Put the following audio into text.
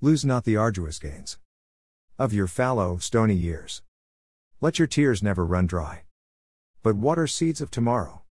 Lose not the arduous gains of your fallow, stony years. Let your tears never run dry. But water seeds of tomorrow.